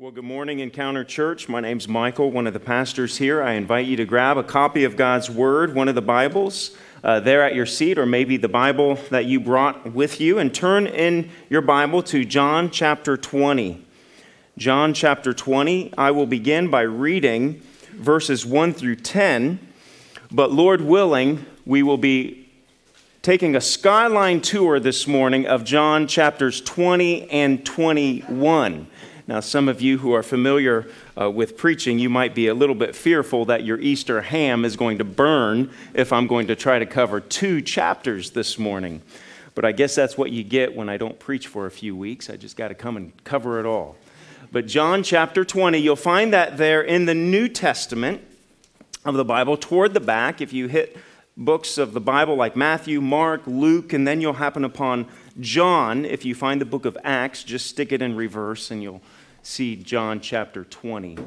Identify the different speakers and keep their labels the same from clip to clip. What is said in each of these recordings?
Speaker 1: Well, good morning, Encounter Church. My name's Michael, one of the pastors here. I invite you to grab a copy of God's Word, one of the Bibles, uh, there at your seat, or maybe the Bible that you brought with you, and turn in your Bible to John chapter 20. John chapter 20. I will begin by reading verses 1 through 10, but Lord willing, we will be taking a skyline tour this morning of John chapters 20 and 21. Now, some of you who are familiar uh, with preaching, you might be a little bit fearful that your Easter ham is going to burn if I'm going to try to cover two chapters this morning. But I guess that's what you get when I don't preach for a few weeks. I just got to come and cover it all. But John chapter 20, you'll find that there in the New Testament of the Bible, toward the back, if you hit books of the Bible like Matthew, Mark, Luke, and then you'll happen upon John. If you find the book of Acts, just stick it in reverse and you'll see John chapter 20.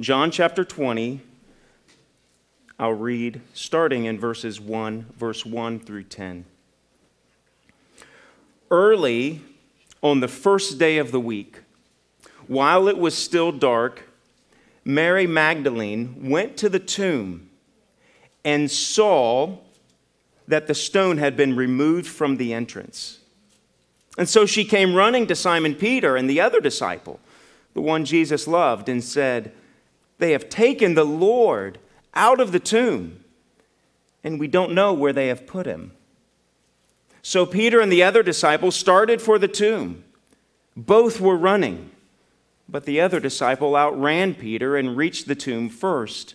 Speaker 1: John chapter 20, I'll read starting in verses 1, verse 1 through 10. Early on the first day of the week, while it was still dark, Mary Magdalene went to the tomb and saw that the stone had been removed from the entrance. And so she came running to Simon Peter and the other disciple the one Jesus loved, and said, They have taken the Lord out of the tomb, and we don't know where they have put him. So Peter and the other disciple started for the tomb. Both were running, but the other disciple outran Peter and reached the tomb first.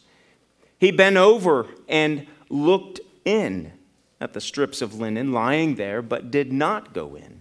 Speaker 1: He bent over and looked in at the strips of linen lying there, but did not go in.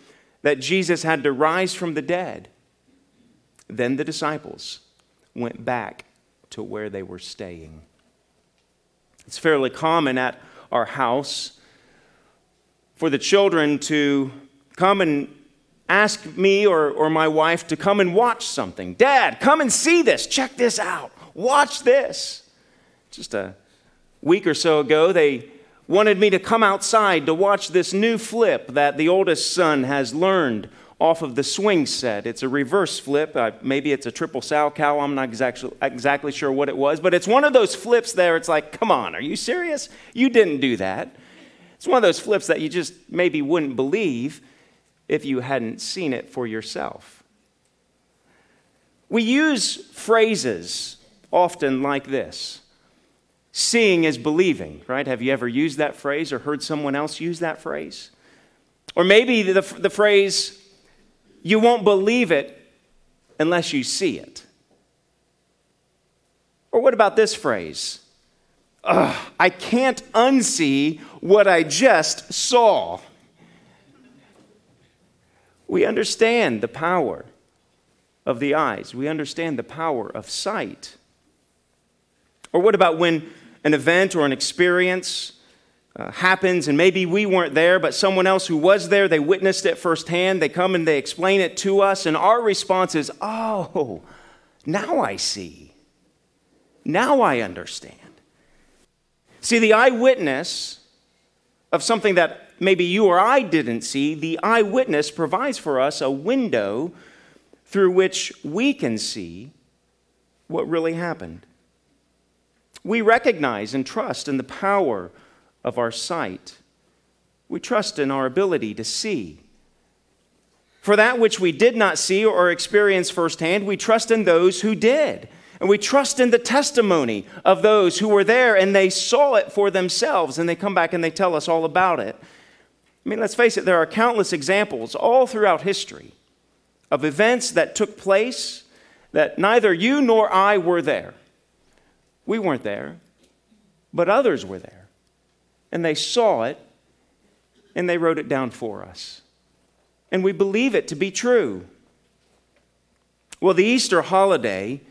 Speaker 1: that Jesus had to rise from the dead. Then the disciples went back to where they were staying. It's fairly common at our house for the children to come and ask me or, or my wife to come and watch something. Dad, come and see this. Check this out. Watch this. Just a week or so ago, they wanted me to come outside to watch this new flip that the oldest son has learned off of the swing set. It's a reverse flip. Uh, maybe it's a triple Salchow. I'm not exactly, exactly sure what it was, but it's one of those flips there. It's like, come on, are you serious? You didn't do that. It's one of those flips that you just maybe wouldn't believe if you hadn't seen it for yourself. We use phrases often like this Seeing is believing, right? Have you ever used that phrase or heard someone else use that phrase? Or maybe the, the phrase, you won't believe it unless you see it. Or what about this phrase? I can't unsee what I just saw. We understand the power of the eyes, we understand the power of sight. Or what about when an event or an experience uh, happens and maybe we weren't there, but someone else who was there, they witnessed it firsthand, they come and they explain it to us, and our response is, oh, now I see. Now I understand. See, the eyewitness of something that maybe you or I didn't see, the eyewitness provides for us a window through which we can see what really happened. We recognize and trust in the power of our sight. We trust in our ability to see. For that which we did not see or experience firsthand, we trust in those who did. And we trust in the testimony of those who were there and they saw it for themselves and they come back and they tell us all about it. I mean, let's face it, there are countless examples all throughout history of events that took place that neither you nor I were there. We weren't there, but others were there. And they saw it and they wrote it down for us. And we believe it to be true. Well, the Easter holiday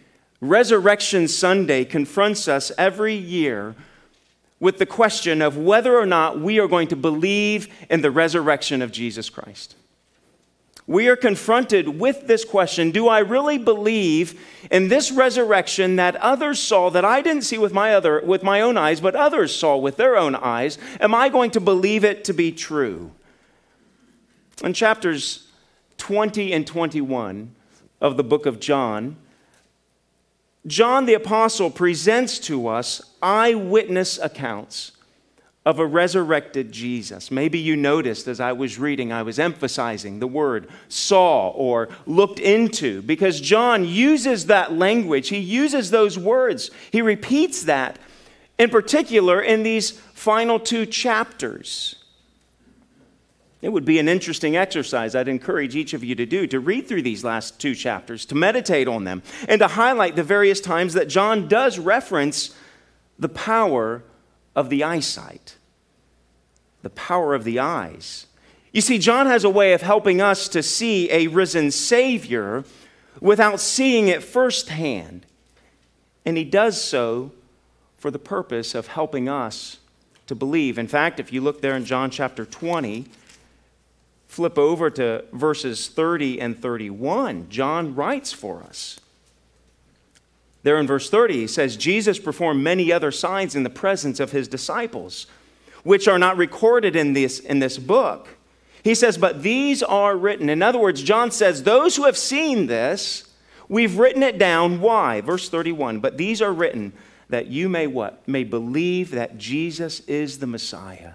Speaker 1: Resurrection Sunday confronts us every year with the question of whether or not we are going to believe in the resurrection of Jesus Christ. We are confronted with this question Do I really believe in this resurrection that others saw that I didn't see with my, other, with my own eyes, but others saw with their own eyes? Am I going to believe it to be true? In chapters 20 and 21 of the book of John, John the Apostle presents to us eyewitness accounts of a resurrected Jesus. Maybe you noticed as I was reading, I was emphasizing the word saw or looked into because John uses that language. He uses those words. He repeats that in particular in these final two chapters. It would be an interesting exercise I'd encourage each of you to do to read through these last two chapters, to meditate on them, and to highlight the various times that John does reference the power of the eyesight, the power of the eyes. You see, John has a way of helping us to see a risen Savior without seeing it firsthand. And he does so for the purpose of helping us to believe. In fact, if you look there in John chapter 20, flip over to verses 30 and 31, John writes for us. There in verse 30, he says, Jesus performed many other signs in the presence of his disciples, which are not recorded in this, in this book. He says, but these are written. In other words, John says, those who have seen this, we've written it down. Why? Verse 31, but these are written that you may what? May believe that Jesus is the Messiah,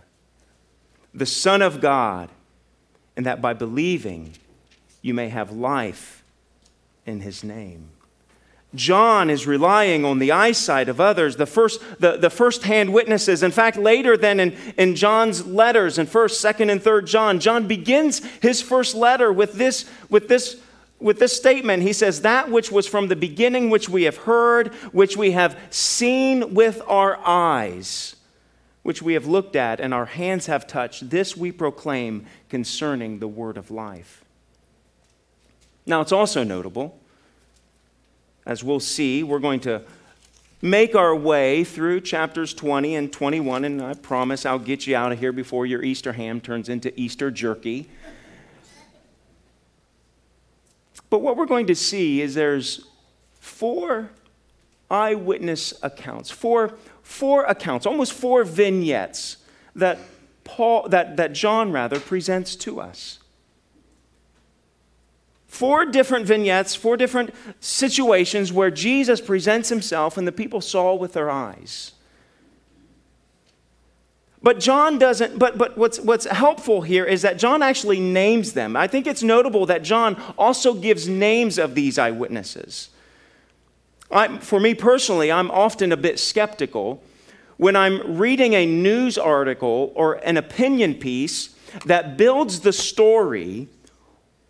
Speaker 1: the Son of God and that by believing you may have life in his name. John is relying on the eyesight of others, the first, the, the first-hand witnesses. In fact, later than in, in John's letters in 1st, 2nd, and 3rd John, John begins his first letter with this, with this, with this statement. He says, That which was from the beginning, which we have heard, which we have seen with our eyes which we have looked at and our hands have touched, this we proclaim concerning the word of life. Now, it's also notable, as we'll see, we're going to make our way through chapters 20 and 21, and I promise I'll get you out of here before your Easter ham turns into Easter jerky. But what we're going to see is there's four eyewitness accounts, four four accounts, almost four vignettes that Paul that, that John rather presents to us. Four different vignettes, four different situations where Jesus presents himself and the people saw with their eyes. But John doesn't, but, but what's, what's helpful here is that John actually names them. I think it's notable that John also gives names of these eyewitnesses. I, for me personally, I'm often a bit skeptical when I'm reading a news article or an opinion piece that builds the story,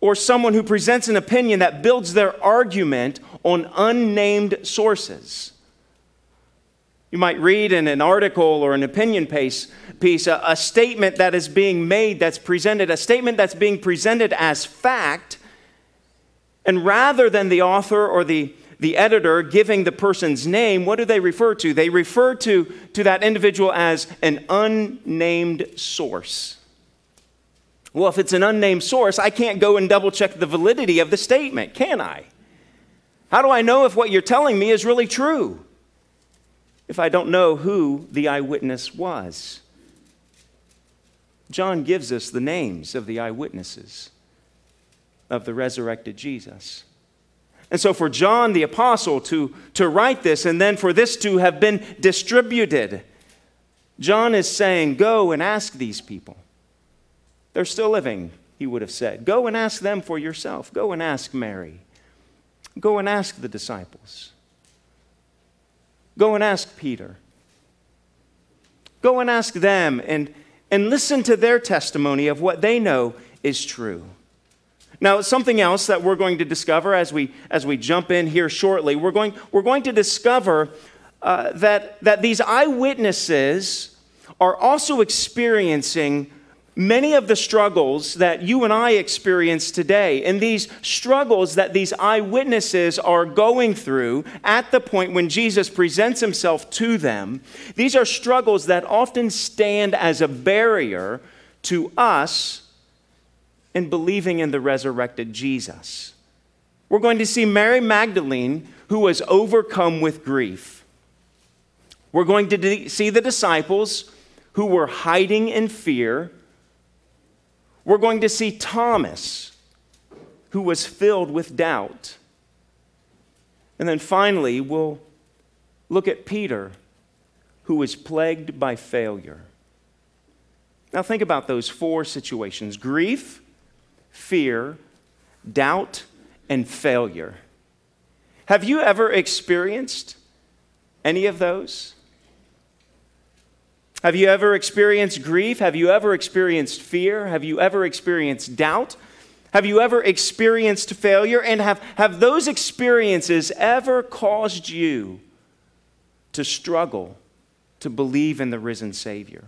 Speaker 1: or someone who presents an opinion that builds their argument on unnamed sources. You might read in an article or an opinion piece, piece a, a statement that is being made, that's presented, a statement that's being presented as fact, and rather than the author or the the editor giving the person's name, what do they refer to? They refer to, to that individual as an unnamed source. Well, if it's an unnamed source, I can't go and double check the validity of the statement, can I? How do I know if what you're telling me is really true? If I don't know who the eyewitness was. John gives us the names of the eyewitnesses of the resurrected Jesus. And so, for John the Apostle to, to write this and then for this to have been distributed, John is saying, Go and ask these people. They're still living, he would have said. Go and ask them for yourself. Go and ask Mary. Go and ask the disciples. Go and ask Peter. Go and ask them and, and listen to their testimony of what they know is true. Now, something else that we're going to discover as we, as we jump in here shortly, we're going, we're going to discover uh, that, that these eyewitnesses are also experiencing many of the struggles that you and I experience today, and these struggles that these eyewitnesses are going through at the point when Jesus presents himself to them, these are struggles that often stand as a barrier to us in believing in the resurrected Jesus. We're going to see Mary Magdalene, who was overcome with grief. We're going to see the disciples who were hiding in fear we're going to see Thomas, who was filled with doubt. And then finally, we'll look at Peter, who was plagued by failure. Now, think about those four situations grief, fear, doubt, and failure. Have you ever experienced any of those? Have you ever experienced grief? Have you ever experienced fear? Have you ever experienced doubt? Have you ever experienced failure? And have, have those experiences ever caused you to struggle to believe in the risen Savior?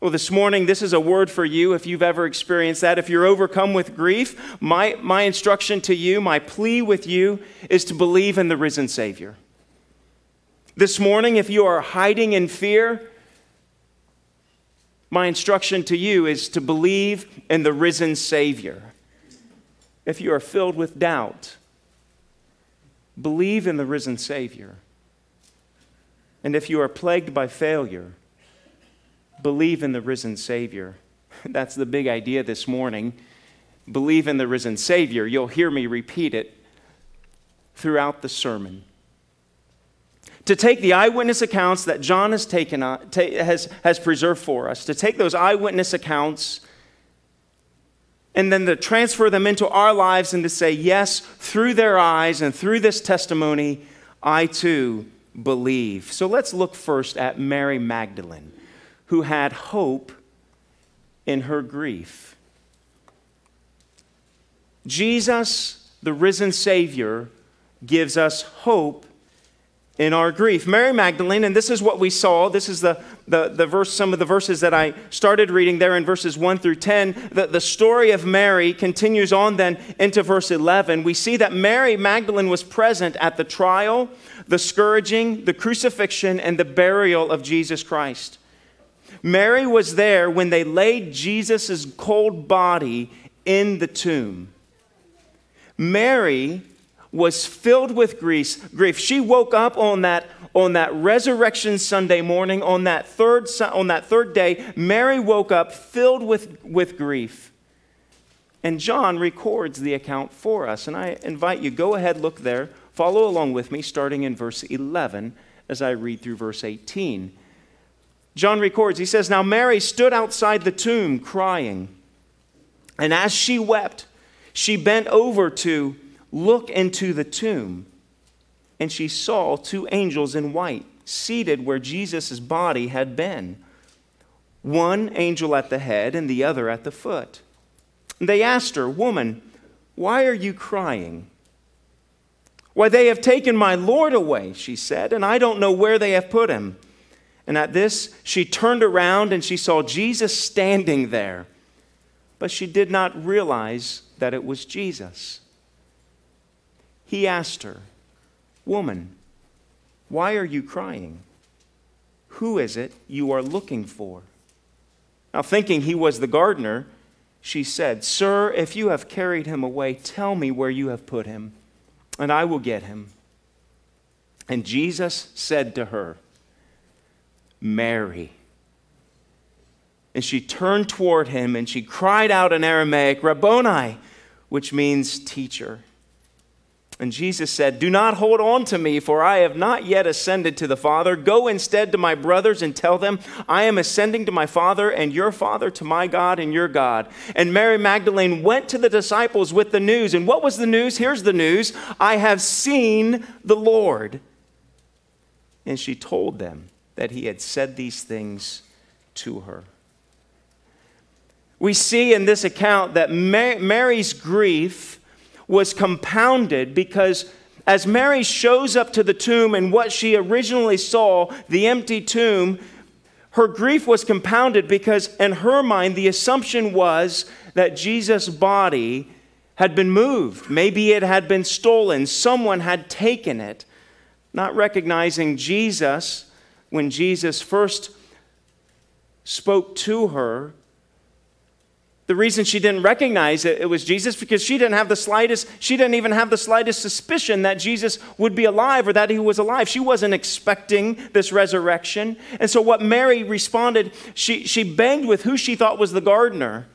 Speaker 1: Well, this morning, this is a word for you if you've ever experienced that. If you're overcome with grief, my, my instruction to you, my plea with you, is to believe in the risen Savior. This morning, if you are hiding in fear, my instruction to you is to believe in the risen Savior. If you are filled with doubt, believe in the risen Savior. And if you are plagued by failure, believe in the risen Savior. That's the big idea this morning. Believe in the risen Savior. You'll hear me repeat it throughout the sermon to take the eyewitness accounts that John has, taken, has, has preserved for us, to take those eyewitness accounts and then to transfer them into our lives and to say, yes, through their eyes and through this testimony, I too believe. So let's look first at Mary Magdalene, who had hope in her grief. Jesus, the risen Savior, gives us hope in our grief. Mary Magdalene, and this is what we saw. This is the, the, the verse, some of the verses that I started reading there in verses 1 through 10. The, the story of Mary continues on then into verse 11. We see that Mary Magdalene was present at the trial, the scourging, the crucifixion, and the burial of Jesus Christ. Mary was there when they laid Jesus' cold body in the tomb. Mary was filled with grief. She woke up on that, on that resurrection Sunday morning, on that, third, on that third day. Mary woke up filled with, with grief. And John records the account for us. And I invite you, go ahead, look there, follow along with me, starting in verse 11 as I read through verse 18. John records, he says, Now Mary stood outside the tomb crying. And as she wept, she bent over to look into the tomb, and she saw two angels in white seated where Jesus' body had been, one angel at the head and the other at the foot. They asked her, Woman, why are you crying? Why, they have taken my Lord away, she said, and I don't know where they have put him. And at this, she turned around and she saw Jesus standing there, but she did not realize that it was Jesus. He asked her, Woman, why are you crying? Who is it you are looking for? Now, thinking he was the gardener, she said, Sir, if you have carried him away, tell me where you have put him, and I will get him. And Jesus said to her, Mary. And she turned toward him and she cried out in Aramaic, Rabboni, which means teacher. And Jesus said, Do not hold on to me, for I have not yet ascended to the Father. Go instead to my brothers and tell them, I am ascending to my Father and your Father, to my God and your God. And Mary Magdalene went to the disciples with the news. And what was the news? Here's the news I have seen the Lord. And she told them that he had said these things to her. We see in this account that Mary's grief was compounded because as Mary shows up to the tomb and what she originally saw, the empty tomb, her grief was compounded because, in her mind, the assumption was that Jesus' body had been moved. Maybe it had been stolen. Someone had taken it. Not recognizing Jesus when Jesus first spoke to her the reason she didn't recognize it, it was Jesus because she didn't have the slightest, she didn't even have the slightest suspicion that Jesus would be alive or that he was alive. She wasn't expecting this resurrection. And so what Mary responded, she, she begged with who she thought was the gardener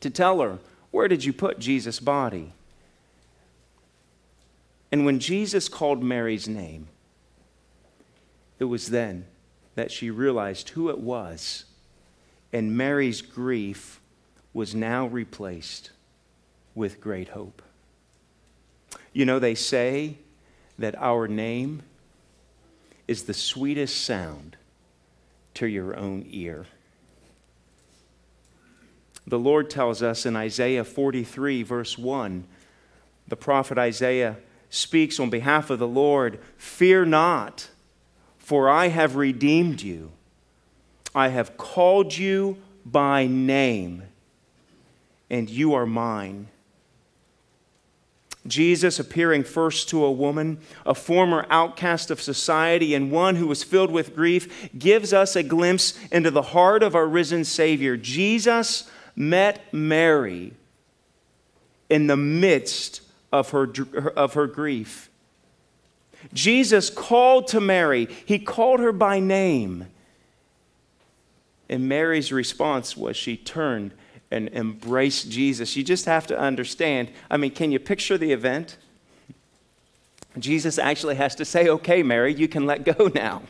Speaker 1: to tell her, Where did you put Jesus' body? And when Jesus called Mary's name, it was then that she realized who it was. And Mary's grief was now replaced with great hope. You know, they say that our name is the sweetest sound to your own ear. The Lord tells us in Isaiah 43, verse 1, the prophet Isaiah speaks on behalf of the Lord Fear not, for I have redeemed you. I have called you by name and you are mine. Jesus appearing first to a woman, a former outcast of society, and one who was filled with grief, gives us a glimpse into the heart of our risen Savior. Jesus met Mary in the midst of her, of her grief. Jesus called to Mary, he called her by name. And Mary's response was she turned and embrace Jesus. You just have to understand. I mean, can you picture the event? Jesus actually has to say, Okay, Mary, you can let go now.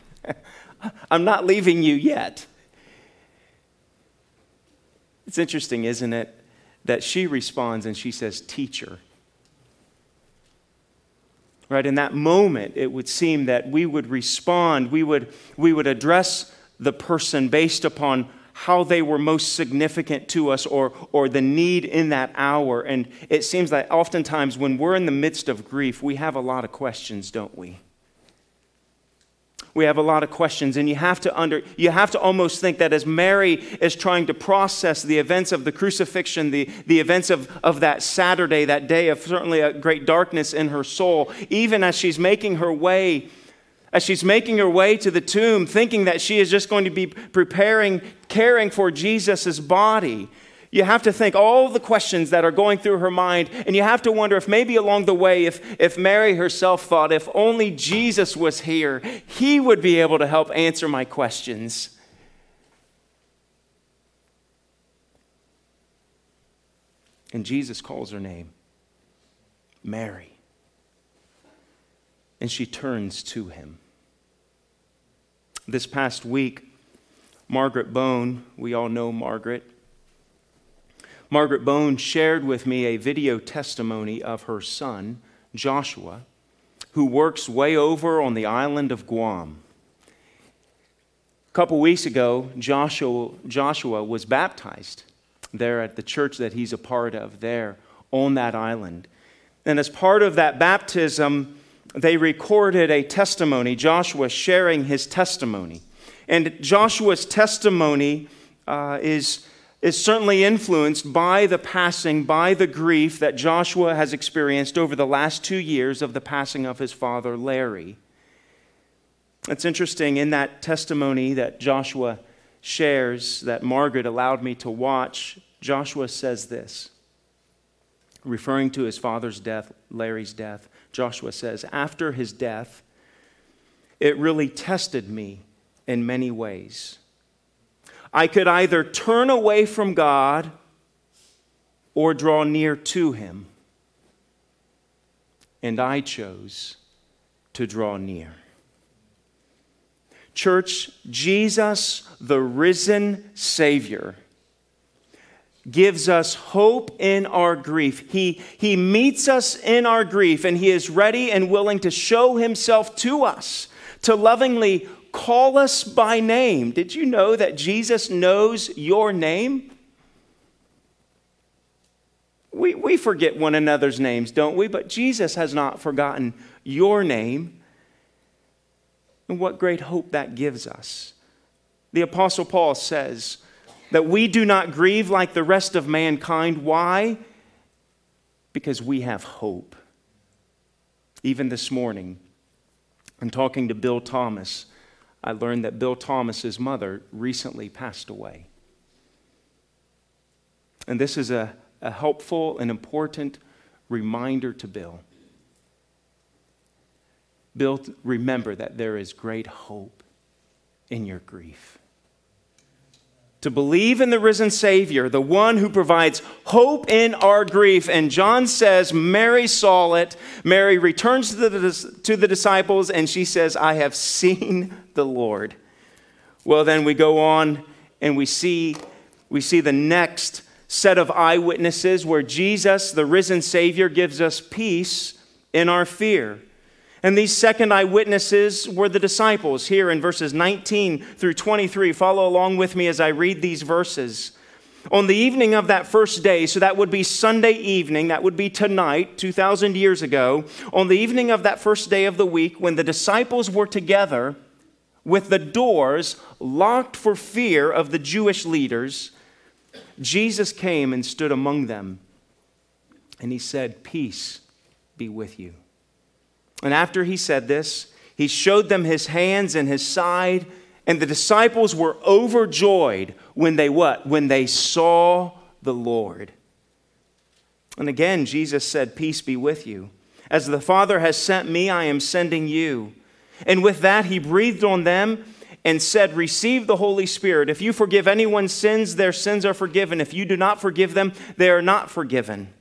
Speaker 1: I'm not leaving you yet. It's interesting, isn't it, that she responds and she says, Teacher. Right, in that moment, it would seem that we would respond, we would, we would address the person based upon how they were most significant to us or, or the need in that hour. And it seems that oftentimes when we're in the midst of grief, we have a lot of questions, don't we? We have a lot of questions, and you have to under you have to almost think that as Mary is trying to process the events of the crucifixion, the, the events of, of that Saturday, that day of certainly a great darkness in her soul, even as she's making her way as she's making her way to the tomb, thinking that she is just going to be preparing, caring for Jesus' body, you have to think all the questions that are going through her mind, and you have to wonder if maybe along the way, if, if Mary herself thought, if only Jesus was here, he would be able to help answer my questions. And Jesus calls her name Mary and she turns to him. This past week, Margaret Bone, we all know Margaret, Margaret Bone shared with me a video testimony of her son, Joshua, who works way over on the island of Guam. A couple weeks ago, Joshua, Joshua was baptized there at the church that he's a part of there on that island. And as part of that baptism, they recorded a testimony, Joshua sharing his testimony. And Joshua's testimony uh, is, is certainly influenced by the passing, by the grief that Joshua has experienced over the last two years of the passing of his father, Larry. It's interesting in that testimony that Joshua shares, that Margaret allowed me to watch, Joshua says this, referring to his father's death, Larry's death. Joshua says, after his death, it really tested me in many ways. I could either turn away from God or draw near to him. And I chose to draw near. Church, Jesus, the risen Savior, gives us hope in our grief. He, he meets us in our grief, and He is ready and willing to show Himself to us, to lovingly call us by name. Did you know that Jesus knows your name? We, we forget one another's names, don't we? But Jesus has not forgotten your name. And what great hope that gives us. The Apostle Paul says that we do not grieve like the rest of mankind. Why? Because we have hope. Even this morning, in talking to Bill Thomas, I learned that Bill Thomas's mother recently passed away. And this is a, a helpful and important reminder to Bill. Bill, remember that there is great hope in your grief. To believe in the risen Savior, the one who provides hope in our grief. And John says, Mary saw it. Mary returns to the, to the disciples and she says, I have seen the Lord. Well, then we go on and we see, we see the next set of eyewitnesses where Jesus, the risen Savior, gives us peace in our fear. And these second eyewitnesses were the disciples here in verses 19 through 23. Follow along with me as I read these verses. On the evening of that first day, so that would be Sunday evening, that would be tonight, 2,000 years ago, on the evening of that first day of the week, when the disciples were together with the doors locked for fear of the Jewish leaders, Jesus came and stood among them. And he said, Peace be with you. And after he said this, he showed them his hands and his side, and the disciples were overjoyed when they what? When they saw the Lord. And again, Jesus said, Peace be with you. As the Father has sent me, I am sending you. And with that, he breathed on them and said, Receive the Holy Spirit. If you forgive anyone's sins, their sins are forgiven. If you do not forgive them, they are not forgiven.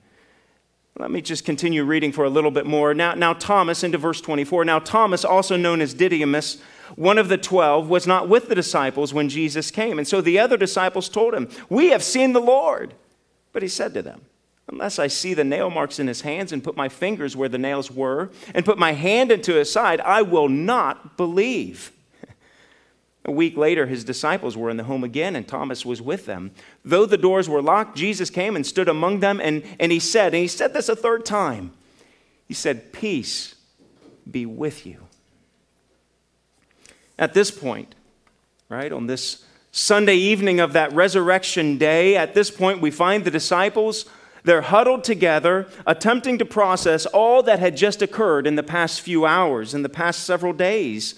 Speaker 1: Let me just continue reading for a little bit more. Now, now Thomas, into verse 24. Now, Thomas, also known as Didymus, one of the twelve, was not with the disciples when Jesus came. And so the other disciples told him, We have seen the Lord. But he said to them, Unless I see the nail marks in his hands and put my fingers where the nails were and put my hand into his side, I will not believe. A week later, his disciples were in the home again, and Thomas was with them. Though the doors were locked, Jesus came and stood among them, and, and he said, and he said this a third time He said, Peace be with you. At this point, right, on this Sunday evening of that resurrection day, at this point, we find the disciples. They're huddled together, attempting to process all that had just occurred in the past few hours, in the past several days.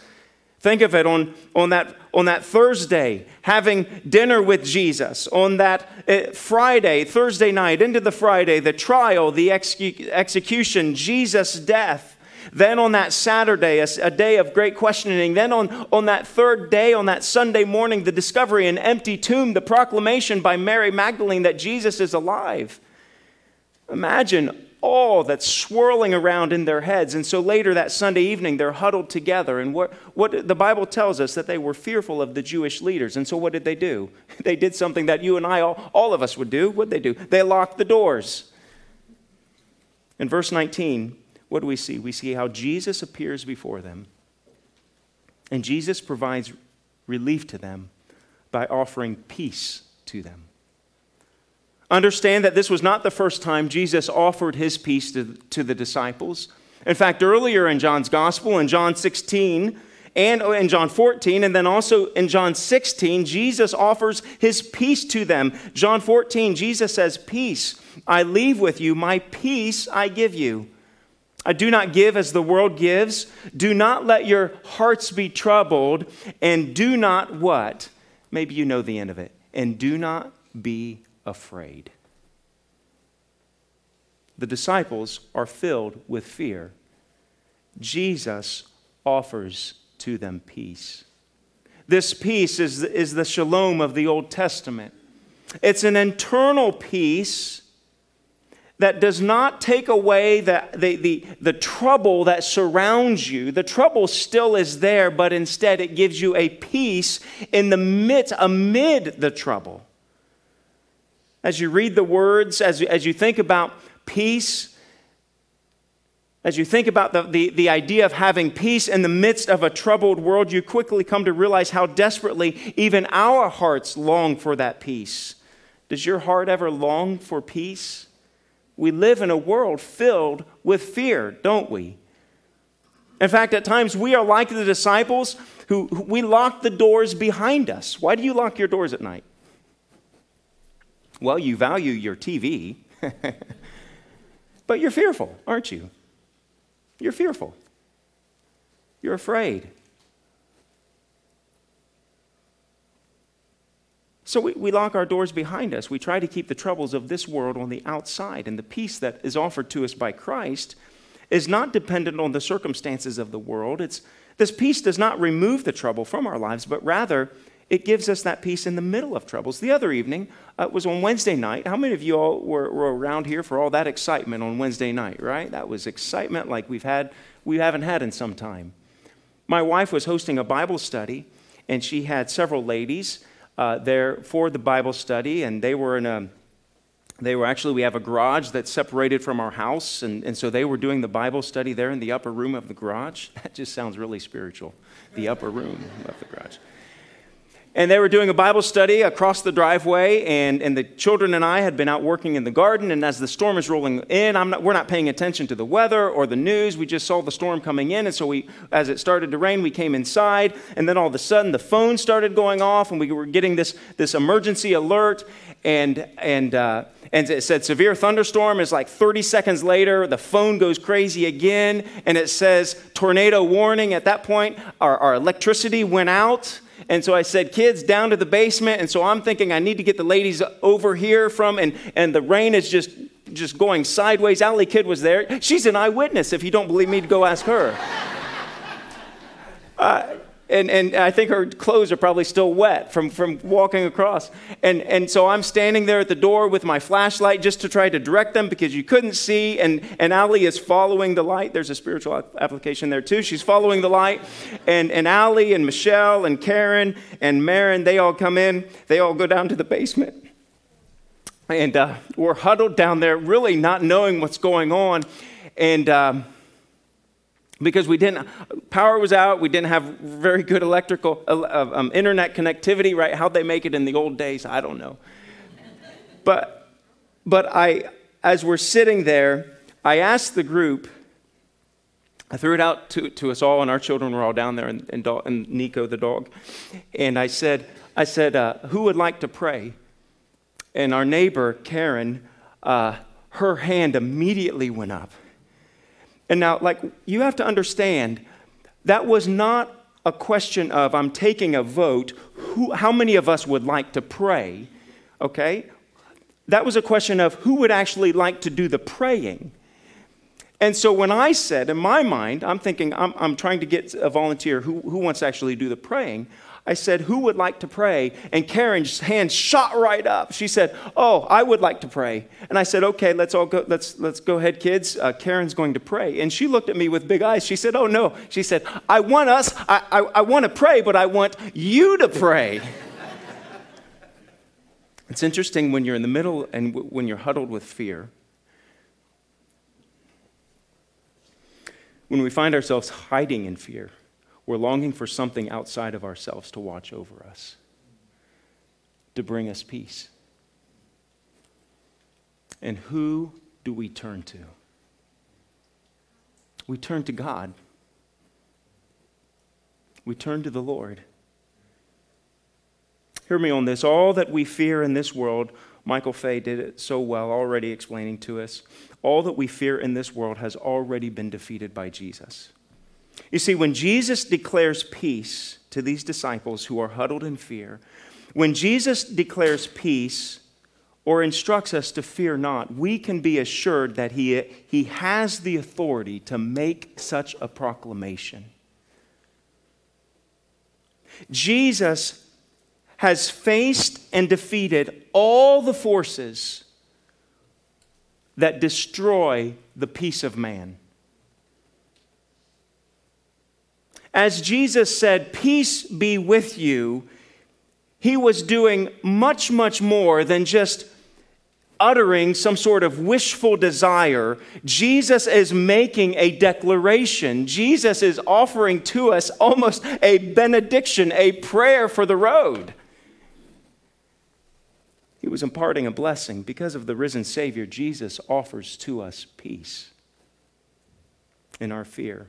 Speaker 1: Think of it on, on, that, on that Thursday, having dinner with Jesus. On that uh, Friday, Thursday night, into the Friday, the trial, the execu- execution, Jesus' death. Then on that Saturday, a, a, day of great questioning. Then on, on that third day, on that Sunday morning, the discovery, an empty tomb, the proclamation by Mary Magdalene that Jesus is alive. Imagine all that's swirling around in their heads. And so later that Sunday evening, they're huddled together. And what, what the Bible tells us that they were fearful of the Jewish leaders. And so what did they do? They did something that you and I, all, all of us would do. What did they do? They locked the doors. In verse 19, what do we see? We see how Jesus appears before them. And Jesus provides relief to them by offering peace to them. Understand that this was not the first time Jesus offered his peace to, to the disciples. In fact, earlier in John's gospel, in John 16, and oh, in John 14, and then also in John 16, Jesus offers his peace to them. John 14, Jesus says, Peace I leave with you, my peace I give you. I do not give as the world gives. Do not let your hearts be troubled, and do not what? Maybe you know the end of it. And do not be afraid. The disciples are filled with fear. Jesus offers to them peace. This peace is, is the shalom of the Old Testament. It's an internal peace that does not take away the, the, the, the, trouble that surrounds you. The trouble still is there, but instead it gives you a peace in the midst, amid the trouble. As you read the words, as, as you think about peace, as you think about the, the, the idea of having peace in the midst of a troubled world, you quickly come to realize how desperately even our hearts long for that peace. Does your heart ever long for peace? We live in a world filled with fear, don't we? In fact, at times we are like the disciples who, who we lock the doors behind us. Why do you lock your doors at night? Well, you value your TV, but you're fearful, aren't you? You're fearful. You're afraid. So we, we lock our doors behind us. We try to keep the troubles of this world on the outside. And the peace that is offered to us by Christ is not dependent on the circumstances of the world. It's, this peace does not remove the trouble from our lives, but rather it gives us that peace in the middle of troubles. The other evening uh, was on Wednesday night. How many of you all were, were around here for all that excitement on Wednesday night, right? That was excitement like we've had, we haven't had in some time. My wife was hosting a Bible study, and she had several ladies uh, there for the Bible study, and they were in a they were actually, we have a garage that's separated from our house, and, and so they were doing the Bible study there in the upper room of the garage. That just sounds really spiritual, the upper room of the garage. And they were doing a Bible study across the driveway, and, and the children and I had been out working in the garden. And as the storm is rolling in, not, we're not paying attention to the weather or the news. We just saw the storm coming in. And so, we, as it started to rain, we came inside. And then all of a sudden, the phone started going off, and we were getting this, this emergency alert. And, and, uh, and it said severe thunderstorm is like 30 seconds later the phone goes crazy again and it says tornado warning at that point our, our electricity went out and so I said, kids, down to the basement. And so I'm thinking I need to get the ladies over here from, and, and the rain is just, just going sideways. Allie Kid was there. She's an eyewitness. If you don't believe me, go ask her. uh, and, and I think her clothes are probably still wet from, from walking across. And, and so I'm standing there at the door with my flashlight just to try to direct them because you couldn't see. And, and Allie is following the light. There's a spiritual application there too. She's following the light. And, and Allie and Michelle and Karen and Marin, they all come in. They all go down to the basement. And uh, we're huddled down there, really not knowing what's going on. And. Um, because we didn't power was out we didn't have very good electrical uh, uh, um, internet connectivity right? How'd they make it in the old days? I don't know. But but i as we're sitting there i asked the group i threw it out to, to us all and our children were all down there and, and, and nico the dog and i said i said uh, who would like to pray? And our neighbor karen uh, her hand immediately went up and now, like, you have to understand that was not a question of I'm taking a vote, who, how many of us would like to pray, okay? That was a question of who would actually like to do the praying. And so when I said, in my mind, I'm thinking, I'm, I'm trying to get a volunteer who, who wants to actually do the praying. I said, Who would like to pray? And Karen's hand shot right up. She said, Oh, I would like to pray. And I said, Okay, let's all go, let's, let's go ahead, kids. Uh, Karen's going to pray. And she looked at me with big eyes. She said, Oh, no. She said, I want us, I, I, I want to pray, but I want you to pray. it's interesting when you're in the middle and w- when you're huddled with fear. When we find ourselves hiding in fear we're longing for something outside of ourselves to watch over us, to bring us peace. And who do we turn to? We turn to God. We turn to the Lord. Hear me on this. All that we fear in this world, Michael Fay did it so well, already explaining to us. All that we fear in this world has already been defeated by Jesus. You see, when Jesus declares peace to these disciples who are huddled in fear, when Jesus declares peace or instructs us to fear not, we can be assured that he, he has the authority to make such a proclamation. Jesus has faced and defeated all the forces that destroy the peace of man. As Jesus said, Peace be with you, he was doing much, much more than just uttering some sort of wishful desire. Jesus is making a declaration. Jesus is offering to us almost a benediction, a prayer for the road. He was imparting a blessing. Because of the risen Savior, Jesus offers to us peace in our fear.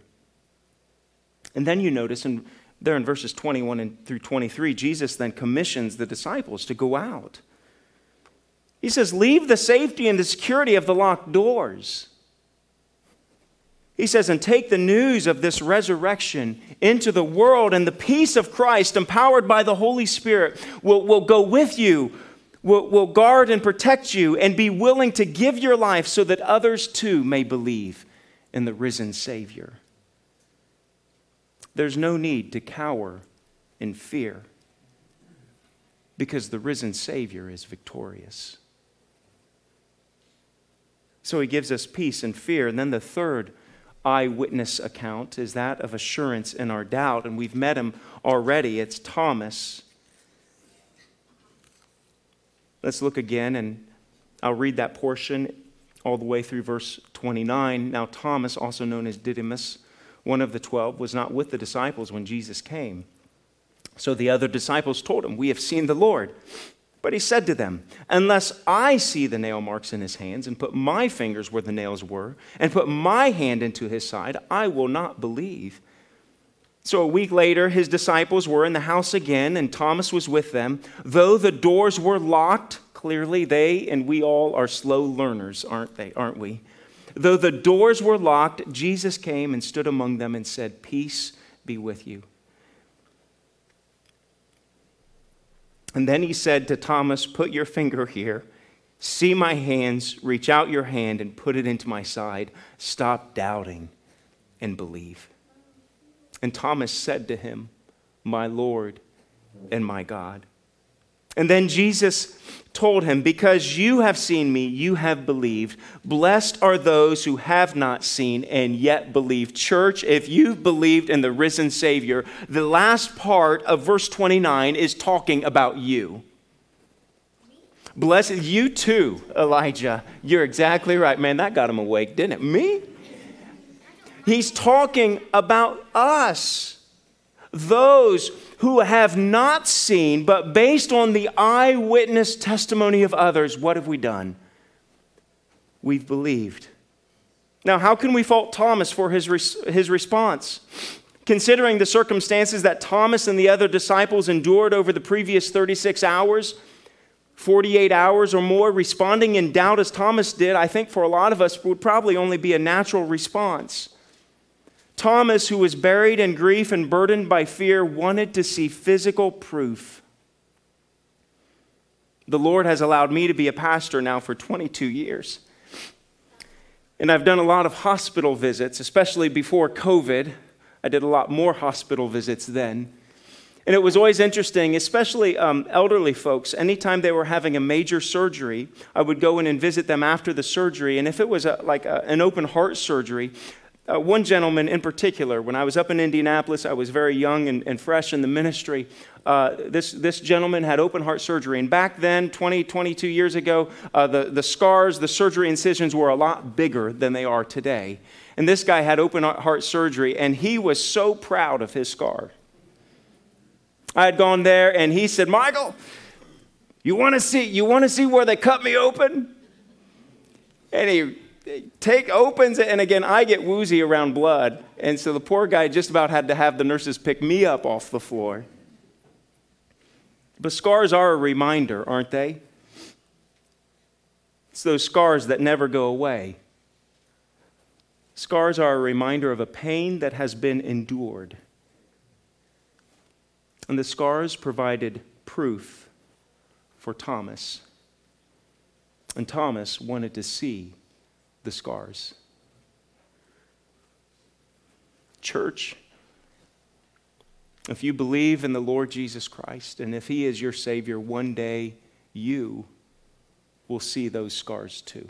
Speaker 1: And then you notice, and there in verses 21 and through 23, Jesus then commissions the disciples to go out. He says, Leave the safety and the security of the locked doors. He says, and take the news of this resurrection into the world, and the peace of Christ, empowered by the Holy Spirit, will, will go with you, will, will guard and protect you, and be willing to give your life so that others too may believe in the risen Savior. There's no need to cower in fear because the risen Savior is victorious. So he gives us peace and fear. And then the third eyewitness account is that of assurance in our doubt. And we've met him already. It's Thomas. Let's look again, and I'll read that portion all the way through verse 29. Now, Thomas, also known as Didymus, one of the twelve, was not with the disciples when Jesus came. So the other disciples told him, We have seen the Lord. But he said to them, Unless I see the nail marks in his hands, and put my fingers where the nails were, and put my hand into his side, I will not believe. So a week later, his disciples were in the house again, and Thomas was with them. Though the doors were locked, clearly they and we all are slow learners, aren't they? Aren't we? Though the doors were locked, Jesus came and stood among them and said, Peace be with you. And then he said to Thomas, Put your finger here. See my hands, reach out your hand and put it into my side. Stop doubting and believe. And Thomas said to him, My Lord and my God. And then Jesus told him, Because you have seen me, you have believed. Blessed are those who have not seen and yet believe. Church, if you've believed in the risen Savior, the last part of verse 29 is talking about you. Blessed, you too, Elijah. You're exactly right. Man, that got him awake, didn't it? Me? He's talking about us. Those who have not seen, but based on the eyewitness testimony of others, what have we done? We've believed. Now, how can we fault Thomas for his, res- his response? Considering the circumstances that Thomas and the other disciples endured over the previous 36 hours, 48 hours or more, responding in doubt as Thomas did, I think for a lot of us would probably only be a natural response. Thomas, who was buried in grief and burdened by fear, wanted to see physical proof. The Lord has allowed me to be a pastor now for 22 years. And I've done a lot of hospital visits, especially before COVID. I did a lot more hospital visits then. And it was always interesting, especially um, elderly folks. Anytime they were having a major surgery, I would go in and visit them after the surgery. And if it was a, like a, an open heart surgery, uh, one gentleman in particular, when I was up in Indianapolis, I was very young and, and fresh in the ministry. Uh, this, this gentleman had open heart surgery. And back then, 20, 22 years ago, uh, the, the scars, the surgery incisions were a lot bigger than they are today. And this guy had open heart surgery, and he was so proud of his scar. I had gone there, and he said, Michael, you want to see, you want to see where they cut me open? And he take opens it, and again, I get woozy around blood. And so the poor guy just about had to have the nurses pick me up off the floor. But scars are a reminder, aren't they? It's those scars that never go away. Scars are a reminder of a pain that has been endured. And the scars provided proof for Thomas. And Thomas wanted to see the scars. Church, if you believe in the Lord Jesus Christ and if He is your Savior, one day you will see those scars too.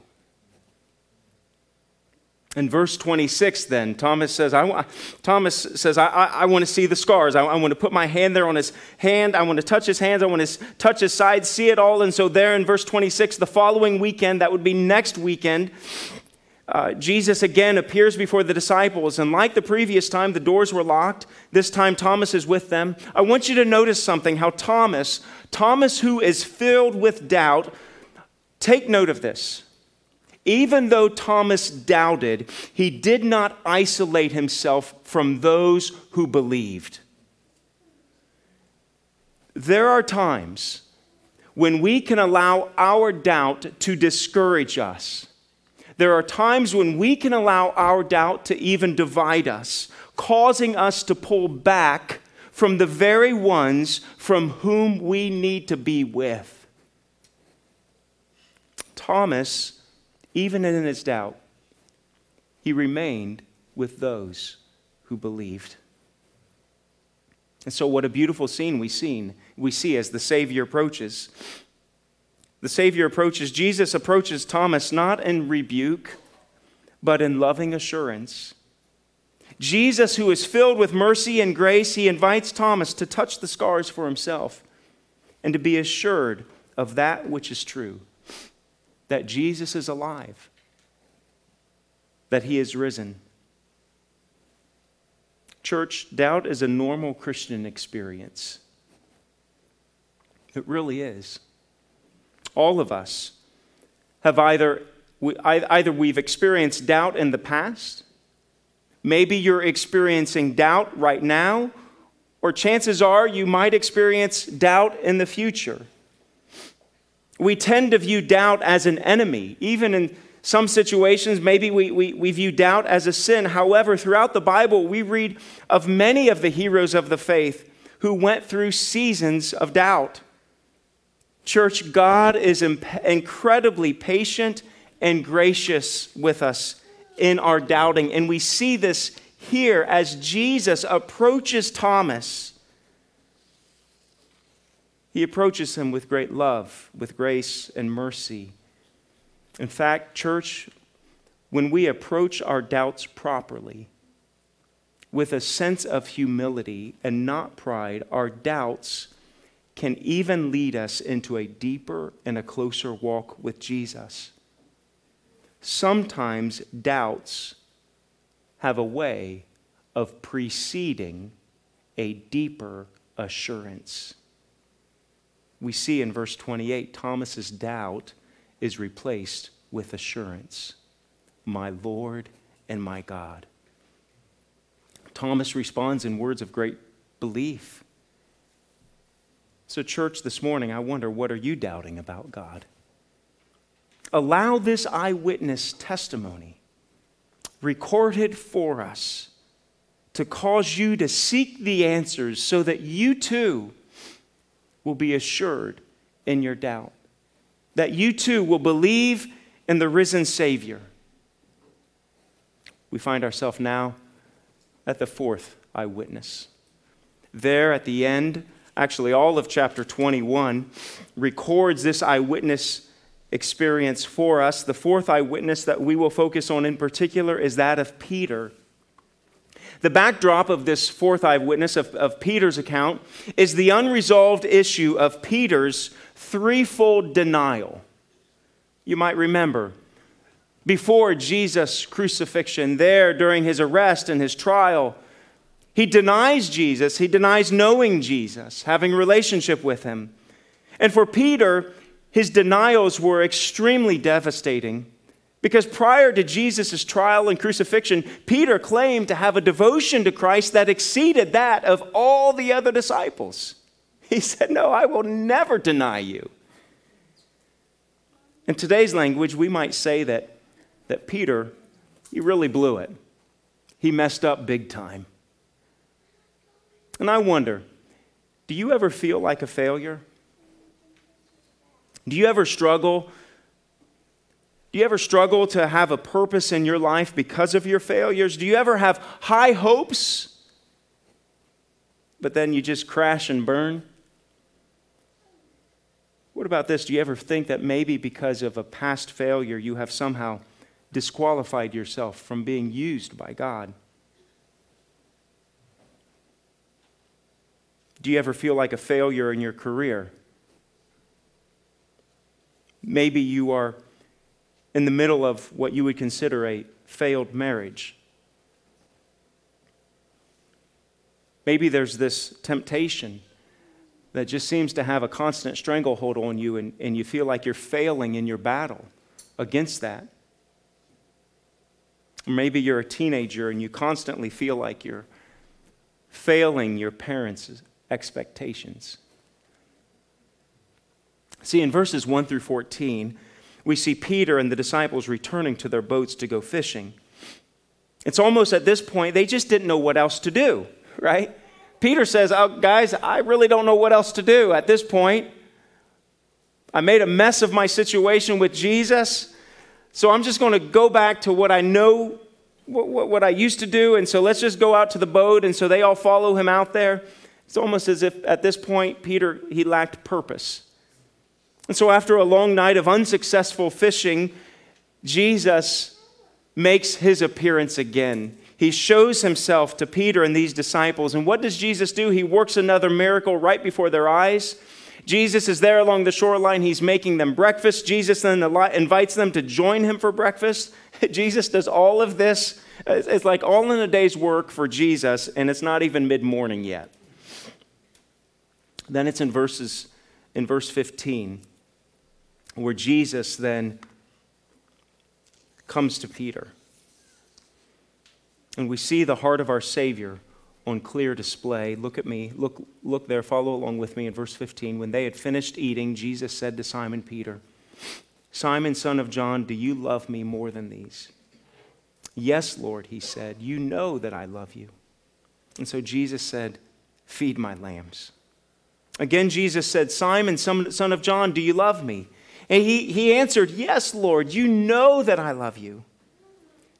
Speaker 1: In verse 26, then, Thomas says, I, Thomas says, I, I, I want to see the scars. I, I, want to put my hand there on his hand. I want to touch his hands. I want to touch his side, see it all. And so, there in verse 26, the following weekend, that would be next weekend, uh, Jesus again appears before the disciples, and like the previous time, the doors were locked. This time, Thomas is with them. I want you to notice something how Thomas, Thomas who is filled with doubt, take note of this. Even though Thomas doubted, he did not isolate himself from those who believed. There are times when we can allow our doubt to discourage us. There are times when we can allow our doubt to even divide us, causing us to pull back from the very ones from whom we need to be with. Thomas even in his doubt, he remained with those who believed. And so, what a beautiful scene we seen we see as the Savior approaches. The Savior approaches, Jesus approaches Thomas not in rebuke, but in loving assurance. Jesus, who is filled with mercy and grace, he invites Thomas to touch the scars for himself and to be assured of that which is true that Jesus is alive, that he is risen. Church, doubt is a normal Christian experience. It really is. All of us have either, either we've experienced doubt in the past, maybe you're experiencing doubt right now, or chances are you might experience doubt in the future. We tend to view doubt as an enemy. Even in some situations, maybe we, we, we view doubt as a sin. However, throughout the Bible, we read of many of the heroes of the faith who went through seasons of doubt. Church, God is imp- incredibly patient and gracious with us in our doubting. And we see this here as Jesus approaches Thomas he approaches him with great love, with grace and mercy. In fact, church, when we approach our doubts properly, with a sense of humility and not pride, our doubts can even lead us into a deeper and a closer walk with Jesus. Sometimes doubts have a way of preceding a deeper assurance we see in verse 28 Thomas's doubt is replaced with assurance My Lord and my God. Thomas responds in words of great belief. So, church, this morning, I wonder what are you doubting about God? Allow this eyewitness testimony recorded for us to cause you to seek the answers so that you too will be assured in your doubt. That you too will believe in the risen Savior. We find ourselves now at the fourth eyewitness. There at the end, actually, all of chapter 21 records this eyewitness experience for us. The fourth eyewitness that we will focus on in particular is that of Peter. The backdrop of this fourth eyewitness of, of Peter's account is the unresolved issue of Peter's threefold denial. You might remember before Jesus' crucifixion, there during his arrest and his trial, he denies Jesus. He denies knowing Jesus, having a relationship with him. And for Peter, his denials were extremely devastating. Because prior to Jesus' trial and crucifixion, Peter claimed to have a devotion to Christ that exceeded that of all the other disciples. He said, No, I will never deny you. In today's language, we might say that, that Peter, he really blew it. He messed up big time. And I wonder, do you ever feel like a failure? Do you ever struggle do you ever struggle to have a purpose in your life because of your failures? Do you ever have high hopes, but then you just crash and burn? What about this? Do you ever think that maybe because of a past failure, you have somehow disqualified yourself from being used by God? Do you ever feel like a failure in your career? Maybe you are in the middle of what you would consider a failed marriage. Maybe there's this temptation that just seems to have a constant stranglehold on you, and, and you feel like you're failing in your battle against that. Maybe you're a teenager and you constantly feel like you're failing your parents' expectations. See, in verses 1 through 14, we see Peter and the disciples returning to their boats to go fishing. It's almost at this point, they just didn't know what else to do, right? Peter says, oh, Guys, I really don't know what else to do at this point. I made a mess of my situation with Jesus, so I'm just going to go back to what I know, what, what, what I used to do, and so let's just go out to the boat. And so they all follow him out there. It's almost as if at this point, Peter, he lacked purpose. And so, after a long night of unsuccessful fishing, Jesus makes his appearance again. He shows himself to Peter and these disciples. And what does Jesus do? He works another miracle right before their eyes. Jesus is there along the shoreline. He's making them breakfast. Jesus then invites them to join him for breakfast. Jesus does all of this. It's like all in a day's work for Jesus, and it's not even mid morning yet. Then it's in verses in verse 15 where Jesus then comes to Peter. And we see the heart of our Savior on clear display. Look at me. Look, look there. Follow along with me in verse 15. When they had finished eating, Jesus said to Simon Peter, Simon, son of John, do you love me more than these? Yes, Lord, he said. You know that I love you. And so Jesus said, Feed my lambs. Again, Jesus said, Simon, son of John, do you love me? And he, he answered, Yes, Lord, you know that I love you.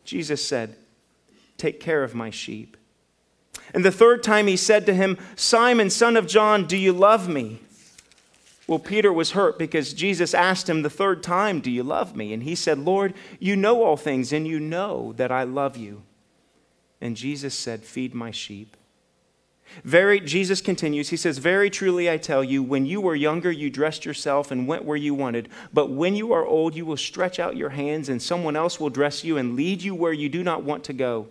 Speaker 1: Jesus said, Take care of my sheep. And the third time he said to him, Simon, son of John, do you love me? Well, Peter was hurt because Jesus asked him the third time, Do you love me? And he said, Lord, you know all things, and you know that I love you. And Jesus said, Feed my sheep. Very, Jesus continues, he says, Very truly I tell you, when you were younger, you dressed yourself and went where you wanted. But when you are old, you will stretch out your hands, and someone else will dress you and lead you where you do not want to go.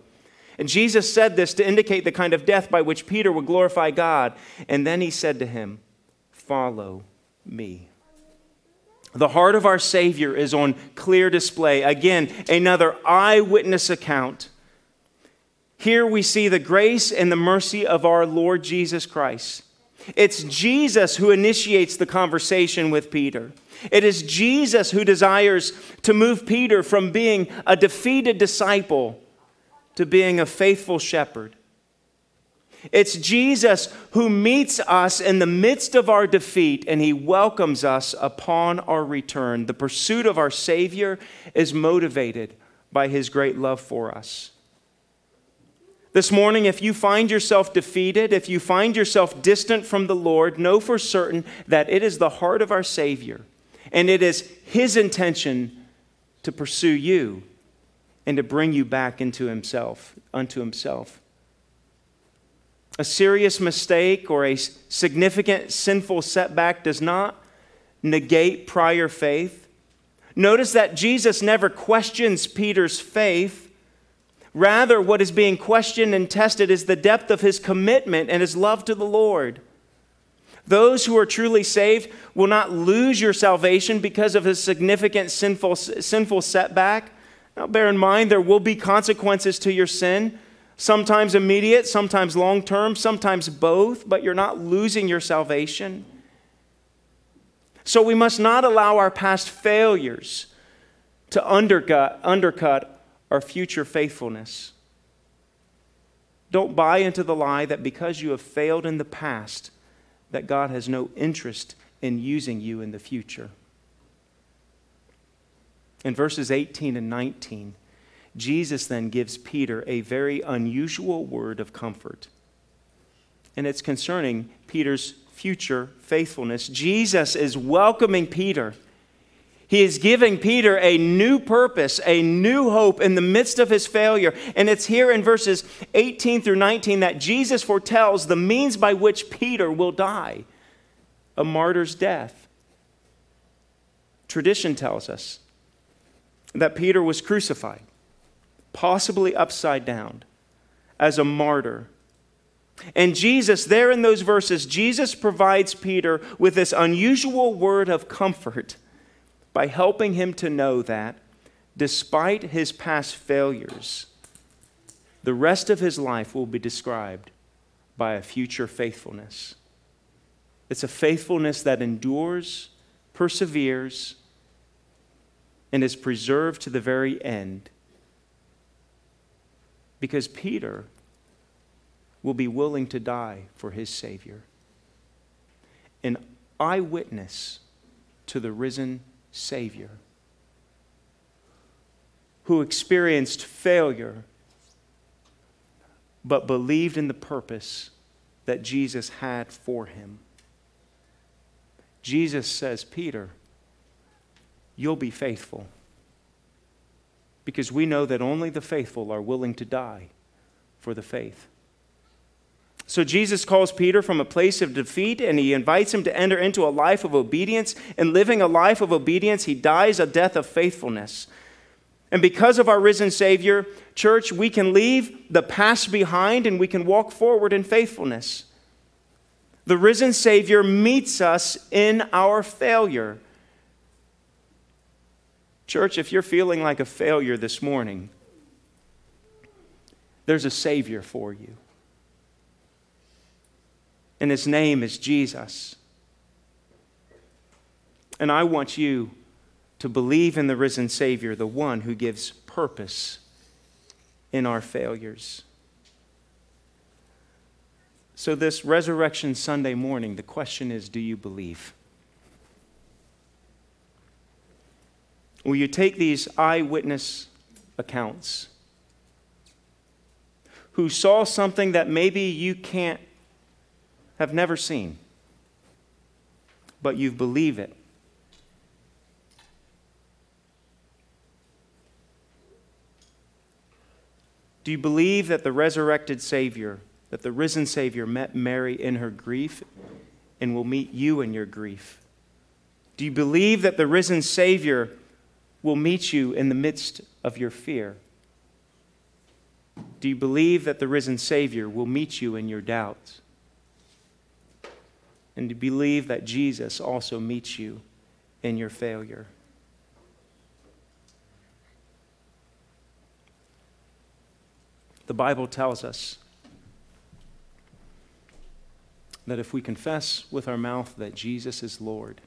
Speaker 1: And Jesus said this to indicate the kind of death by which Peter would glorify God. And then he said to him, Follow me. The heart of our Savior is on clear display. Again, another eyewitness account here we see the grace and the mercy of our Lord Jesus Christ. It's Jesus who initiates the conversation with Peter. It is Jesus who desires to move Peter from being a defeated disciple to being a faithful shepherd. It's Jesus who meets us in the midst of our defeat and he welcomes us upon our return. The pursuit of our Savior is motivated by his great love for us. This morning, if you find yourself defeated, if you find yourself distant from the Lord, know for certain that it is the heart of our Savior and it is His intention to pursue you and to bring you back into Himself, unto Himself. A serious mistake or a significant sinful setback does not negate prior faith. Notice that Jesus never questions Peter's faith Rather, what is being questioned and tested is the depth of his commitment and his love to the Lord. Those who are truly saved will not lose your salvation because of a significant sinful, sinful setback. Now, bear in mind, there will be consequences to your sin, sometimes immediate, sometimes long term, sometimes both, but you're not losing your salvation. So, we must not allow our past failures to undercut, undercut our future faithfulness. Don't buy into the lie that because you have failed in the past, that God has no interest in using you in the future. In verses 18 and 19, Jesus then gives Peter a very unusual word of comfort. And it's concerning Peter's future faithfulness. Jesus is welcoming Peter he is giving Peter a new purpose, a new hope in the midst of his failure. And it's here in verses 18 through 19 that Jesus foretells the means by which Peter will die a martyr's death. Tradition tells us that Peter was crucified, possibly upside down, as a martyr. And Jesus, there in those verses, Jesus provides Peter with this unusual word of comfort by helping him to know that despite his past failures, the rest of his life will be described by a future faithfulness. It's a faithfulness that endures, perseveres, and is preserved to the very end. Because Peter will be willing to die for his Savior. An eyewitness to the risen Savior who experienced failure but believed in the purpose that Jesus had for him. Jesus says, Peter, you'll be faithful. Because we know that only the faithful are willing to die for the faith. So Jesus calls Peter from a place of defeat and he invites him to enter into a life of obedience. And living a life of obedience, he dies a death of faithfulness. And because of our risen Savior, church, we can leave the past behind and we can walk forward in faithfulness. The risen Savior meets us in our failure. Church, if you're feeling like a failure this morning, there's a Savior for you. And His name is Jesus. And I want you to believe in the risen Savior, the one who gives purpose in our failures. So, this Resurrection Sunday morning, the question is do you believe? Will you take these eyewitness accounts who saw something that maybe you can't have never seen, but you believe it? Do you believe that the resurrected Savior, that the risen Savior met Mary in her grief and will meet you in your grief? Do you believe that the risen Savior will meet you in the midst of your fear? Do you believe that the risen Savior will meet you in your doubts? And to believe that Jesus also meets you in your failure? The Bible tells us that if we confess with our mouth that Jesus is Lord,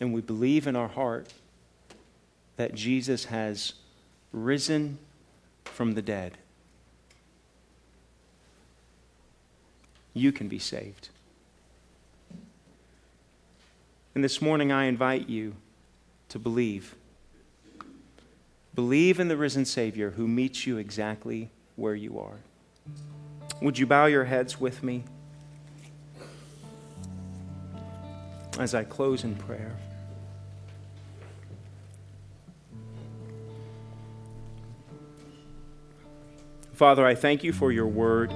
Speaker 1: and we believe in our heart that Jesus has risen from the dead, you can be saved. And this morning, I invite you to believe. Believe in the risen Savior who meets you exactly where you are. Would you bow your heads with me as I close in prayer? Father, I thank you for your word.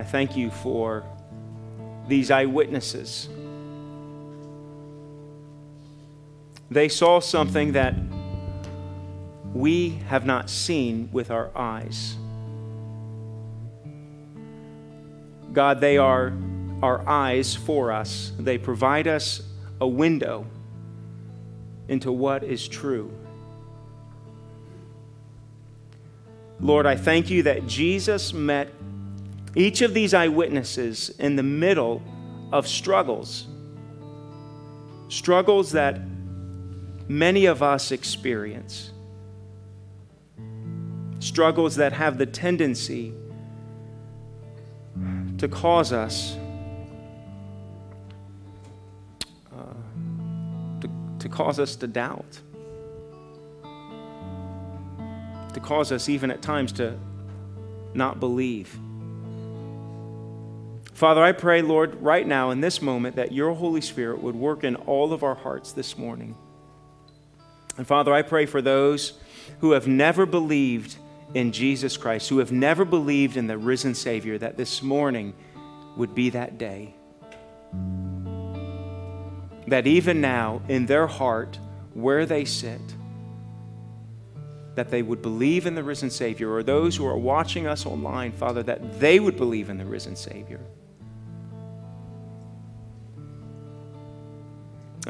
Speaker 1: I thank you for these eyewitnesses. They saw something that we have not seen with our eyes. God, they are our eyes for us. They provide us a window into what is true. Lord, I thank you that Jesus met each of these eyewitnesses in the middle of struggles. Struggles that many of us experience struggles that have the tendency to cause us uh, to, to cause us to doubt to cause us even at times to not believe father i pray lord right now in this moment that your holy spirit would work in all of our hearts this morning and father i pray for those who have never believed in Jesus Christ, who have never believed in the risen Savior, that this morning would be that day. That even now, in their heart, where they sit, that they would believe in the risen Savior, or those who are watching us online, Father, that they would believe in the risen Savior.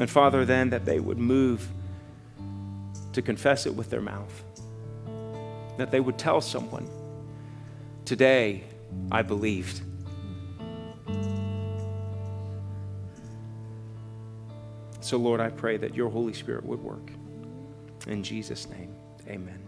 Speaker 1: And Father, then that they would move to confess it with their mouth, that they would tell someone, Today I believed. So, Lord, I pray that your Holy Spirit would work. In Jesus' name, amen.